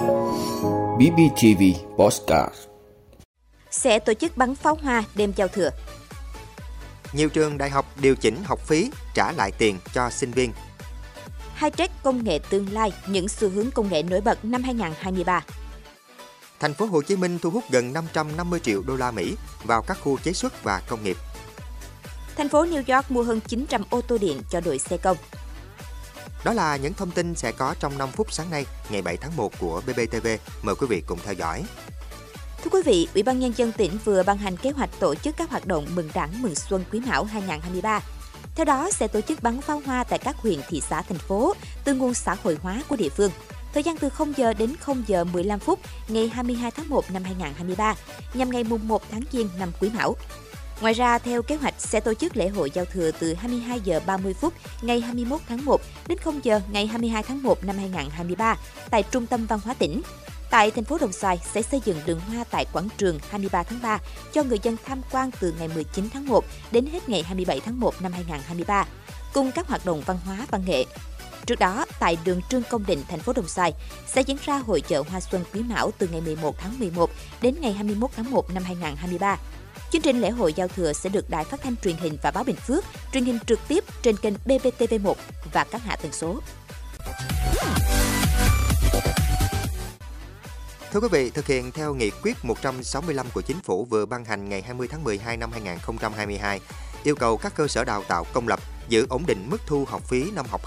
BBTV Postcard sẽ tổ chức bắn pháo hoa đêm giao thừa. Nhiều trường đại học điều chỉnh học phí, trả lại tiền cho sinh viên. Hightech công nghệ tương lai, những xu hướng công nghệ nổi bật năm 2023. Thành phố Hồ Chí Minh thu hút gần 550 triệu đô la Mỹ vào các khu chế xuất và công nghiệp. Thành phố New York mua hơn 900 ô tô điện cho đội xe công. Đó là những thông tin sẽ có trong 5 phút sáng nay, ngày 7 tháng 1 của BBTV. Mời quý vị cùng theo dõi. Thưa quý vị, Ủy ban Nhân dân tỉnh vừa ban hành kế hoạch tổ chức các hoạt động mừng đảng mừng xuân Quý Mão 2023. Theo đó, sẽ tổ chức bắn pháo hoa tại các huyện, thị xã, thành phố từ nguồn xã hội hóa của địa phương. Thời gian từ 0 giờ đến 0 giờ 15 phút ngày 22 tháng 1 năm 2023, nhằm ngày mùng 1 tháng Giêng năm Quý Mão. Ngoài ra, theo kế hoạch sẽ tổ chức lễ hội giao thừa từ 22 giờ 30 phút ngày 21 tháng 1 đến 0 giờ ngày 22 tháng 1 năm 2023 tại Trung tâm Văn hóa tỉnh. Tại thành phố Đồng Xoài sẽ xây dựng đường hoa tại quảng trường 23 tháng 3 cho người dân tham quan từ ngày 19 tháng 1 đến hết ngày 27 tháng 1 năm 2023, cùng các hoạt động văn hóa văn nghệ. Trước đó, tại đường Trương Công Định, thành phố Đồng Xoài, sẽ diễn ra hội chợ Hoa Xuân Quý Mão từ ngày 11 tháng 11 đến ngày 21 tháng 1 năm 2023. Chương trình lễ hội giao thừa sẽ được Đài Phát thanh Truyền hình và Báo Bình Phước truyền hình trực tiếp trên kênh BBTV1 và các hạ tần số. Thưa quý vị, thực hiện theo nghị quyết 165 của Chính phủ vừa ban hành ngày 20 tháng 12 năm 2022, yêu cầu các cơ sở đào tạo công lập giữ ổn định mức thu học phí năm học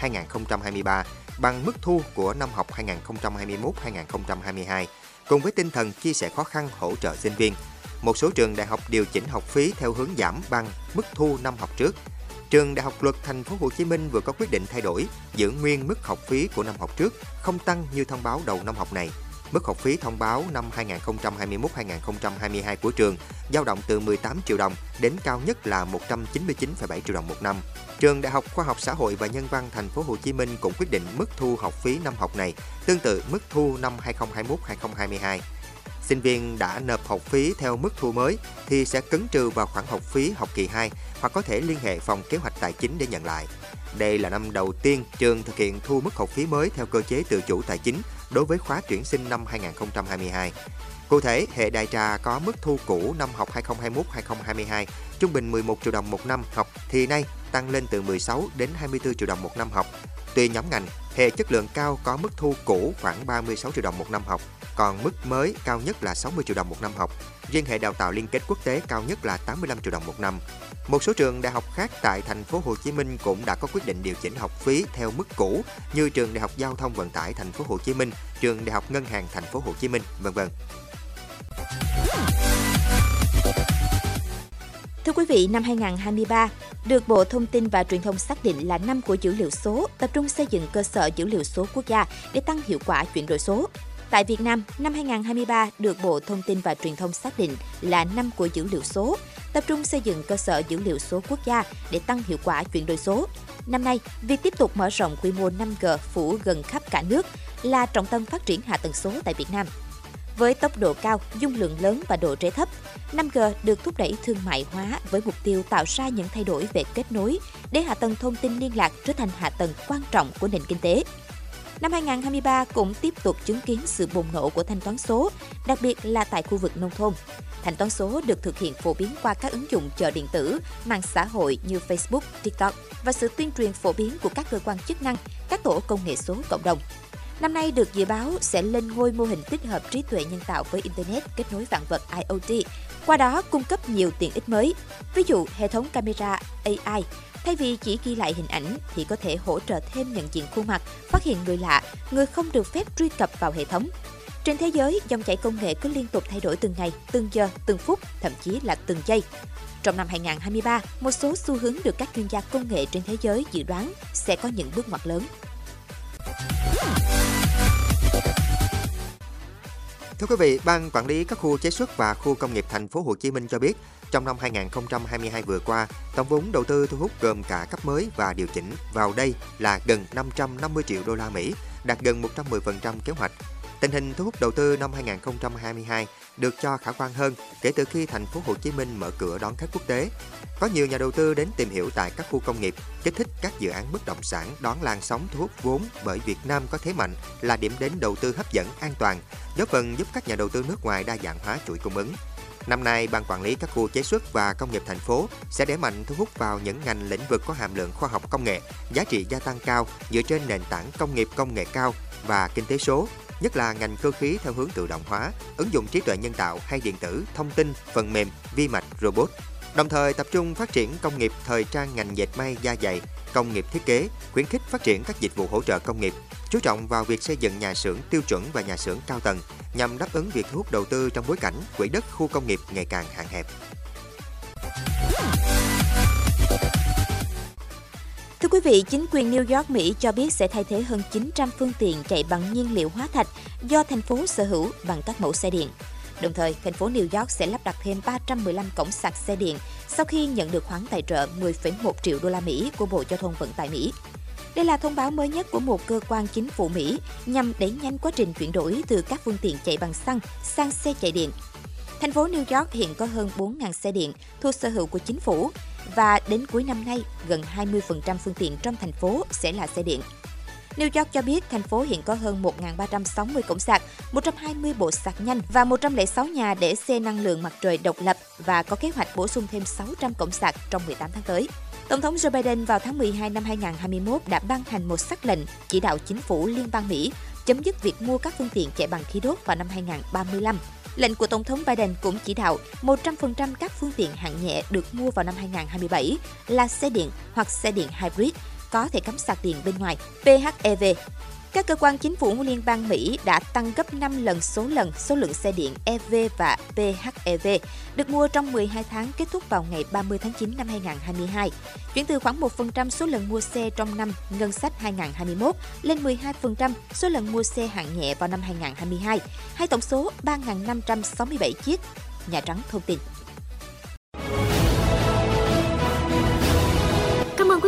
2022-2023 bằng mức thu của năm học 2021-2022, cùng với tinh thần chia sẻ khó khăn hỗ trợ sinh viên. Một số trường đại học điều chỉnh học phí theo hướng giảm bằng mức thu năm học trước Trường Đại học Luật Thành phố Hồ Chí Minh vừa có quyết định thay đổi, giữ nguyên mức học phí của năm học trước, không tăng như thông báo đầu năm học này. Mức học phí thông báo năm 2021-2022 của trường dao động từ 18 triệu đồng đến cao nhất là 199,7 triệu đồng một năm. Trường Đại học Khoa học Xã hội và Nhân văn Thành phố Hồ Chí Minh cũng quyết định mức thu học phí năm học này tương tự mức thu năm 2021-2022 sinh viên đã nộp học phí theo mức thu mới thì sẽ cấn trừ vào khoản học phí học kỳ 2 hoặc có thể liên hệ phòng kế hoạch tài chính để nhận lại. Đây là năm đầu tiên trường thực hiện thu mức học phí mới theo cơ chế tự chủ tài chính đối với khóa tuyển sinh năm 2022. Cụ thể, hệ đại trà có mức thu cũ năm học 2021-2022 trung bình 11 triệu đồng một năm học thì nay tăng lên từ 16 đến 24 triệu đồng một năm học. Tùy nhóm ngành, hệ chất lượng cao có mức thu cũ khoảng 36 triệu đồng một năm học, còn mức mới cao nhất là 60 triệu đồng một năm học. Riêng hệ đào tạo liên kết quốc tế cao nhất là 85 triệu đồng một năm. Một số trường đại học khác tại thành phố Hồ Chí Minh cũng đã có quyết định điều chỉnh học phí theo mức cũ như trường Đại học Giao thông Vận tải thành phố Hồ Chí Minh, trường Đại học Ngân hàng thành phố Hồ Chí Minh, vân vân. Thưa quý vị, năm 2023 được Bộ Thông tin và Truyền thông xác định là năm của dữ liệu số, tập trung xây dựng cơ sở dữ liệu số quốc gia để tăng hiệu quả chuyển đổi số. Tại Việt Nam, năm 2023 được Bộ Thông tin và Truyền thông xác định là năm của dữ liệu số, tập trung xây dựng cơ sở dữ liệu số quốc gia để tăng hiệu quả chuyển đổi số. Năm nay, việc tiếp tục mở rộng quy mô 5G phủ gần khắp cả nước là trọng tâm phát triển hạ tầng số tại Việt Nam. Với tốc độ cao, dung lượng lớn và độ trễ thấp, 5G được thúc đẩy thương mại hóa với mục tiêu tạo ra những thay đổi về kết nối để hạ tầng thông tin liên lạc trở thành hạ tầng quan trọng của nền kinh tế. Năm 2023 cũng tiếp tục chứng kiến sự bùng nổ của thanh toán số, đặc biệt là tại khu vực nông thôn. Thanh toán số được thực hiện phổ biến qua các ứng dụng chợ điện tử, mạng xã hội như Facebook, TikTok và sự tuyên truyền phổ biến của các cơ quan chức năng, các tổ công nghệ số cộng đồng. Năm nay được dự báo sẽ lên ngôi mô hình tích hợp trí tuệ nhân tạo với Internet kết nối vạn vật IoT, qua đó cung cấp nhiều tiện ích mới. Ví dụ, hệ thống camera AI Thay vì chỉ ghi lại hình ảnh thì có thể hỗ trợ thêm nhận diện khuôn mặt, phát hiện người lạ, người không được phép truy cập vào hệ thống. Trên thế giới, dòng chảy công nghệ cứ liên tục thay đổi từng ngày, từng giờ, từng phút, thậm chí là từng giây. Trong năm 2023, một số xu hướng được các chuyên gia công nghệ trên thế giới dự đoán sẽ có những bước ngoặt lớn. Thưa quý vị, Ban quản lý các khu chế xuất và khu công nghiệp thành phố Hồ Chí Minh cho biết, trong năm 2022 vừa qua, tổng vốn đầu tư thu hút gồm cả cấp mới và điều chỉnh vào đây là gần 550 triệu đô la Mỹ, đạt gần 110% kế hoạch. Tình hình thu hút đầu tư năm 2022 được cho khả quan hơn kể từ khi thành phố Hồ Chí Minh mở cửa đón khách quốc tế. Có nhiều nhà đầu tư đến tìm hiểu tại các khu công nghiệp, kích thích các dự án bất động sản đón làn sóng thu hút vốn bởi Việt Nam có thế mạnh là điểm đến đầu tư hấp dẫn, an toàn, góp phần giúp các nhà đầu tư nước ngoài đa dạng hóa chuỗi cung ứng. Năm nay, Ban Quản lý các khu chế xuất và công nghiệp thành phố sẽ đẩy mạnh thu hút vào những ngành lĩnh vực có hàm lượng khoa học công nghệ, giá trị gia tăng cao dựa trên nền tảng công nghiệp công nghệ cao và kinh tế số, nhất là ngành cơ khí theo hướng tự động hóa, ứng dụng trí tuệ nhân tạo hay điện tử, thông tin, phần mềm, vi mạch, robot. Đồng thời tập trung phát triển công nghiệp thời trang ngành dệt may da dày, công nghiệp thiết kế, khuyến khích phát triển các dịch vụ hỗ trợ công nghiệp, chú trọng vào việc xây dựng nhà xưởng tiêu chuẩn và nhà xưởng cao tầng nhằm đáp ứng việc thu hút đầu tư trong bối cảnh quỹ đất khu công nghiệp ngày càng hạn hẹp. Quý vị, chính quyền New York, Mỹ cho biết sẽ thay thế hơn 900 phương tiện chạy bằng nhiên liệu hóa thạch do thành phố sở hữu bằng các mẫu xe điện. Đồng thời, thành phố New York sẽ lắp đặt thêm 315 cổng sạc xe điện sau khi nhận được khoản tài trợ 10,1 triệu đô la Mỹ của Bộ Giao thông Vận tải Mỹ. Đây là thông báo mới nhất của một cơ quan chính phủ Mỹ nhằm đẩy nhanh quá trình chuyển đổi từ các phương tiện chạy bằng xăng sang xe chạy điện. Thành phố New York hiện có hơn 4.000 xe điện thuộc sở hữu của chính phủ và đến cuối năm nay, gần 20% phương tiện trong thành phố sẽ là xe điện. New York cho biết thành phố hiện có hơn 1.360 cổng sạc, 120 bộ sạc nhanh và 106 nhà để xe năng lượng mặt trời độc lập và có kế hoạch bổ sung thêm 600 cổng sạc trong 18 tháng tới. Tổng thống Joe Biden vào tháng 12 năm 2021 đã ban hành một sắc lệnh chỉ đạo chính phủ liên bang Mỹ chấm dứt việc mua các phương tiện chạy bằng khí đốt vào năm 2035. Lệnh của Tổng thống Biden cũng chỉ đạo 100% các phương tiện hạng nhẹ được mua vào năm 2027 là xe điện hoặc xe điện hybrid có thể cắm sạc điện bên ngoài, PHEV. Các cơ quan chính phủ liên bang Mỹ đã tăng gấp 5 lần số lần số lượng xe điện EV và PHEV được mua trong 12 tháng kết thúc vào ngày 30 tháng 9 năm 2022, chuyển từ khoảng 1% số lần mua xe trong năm ngân sách 2021 lên 12% số lần mua xe hạng nhẹ vào năm 2022, hay tổng số 3.567 chiếc. Nhà Trắng thông tin.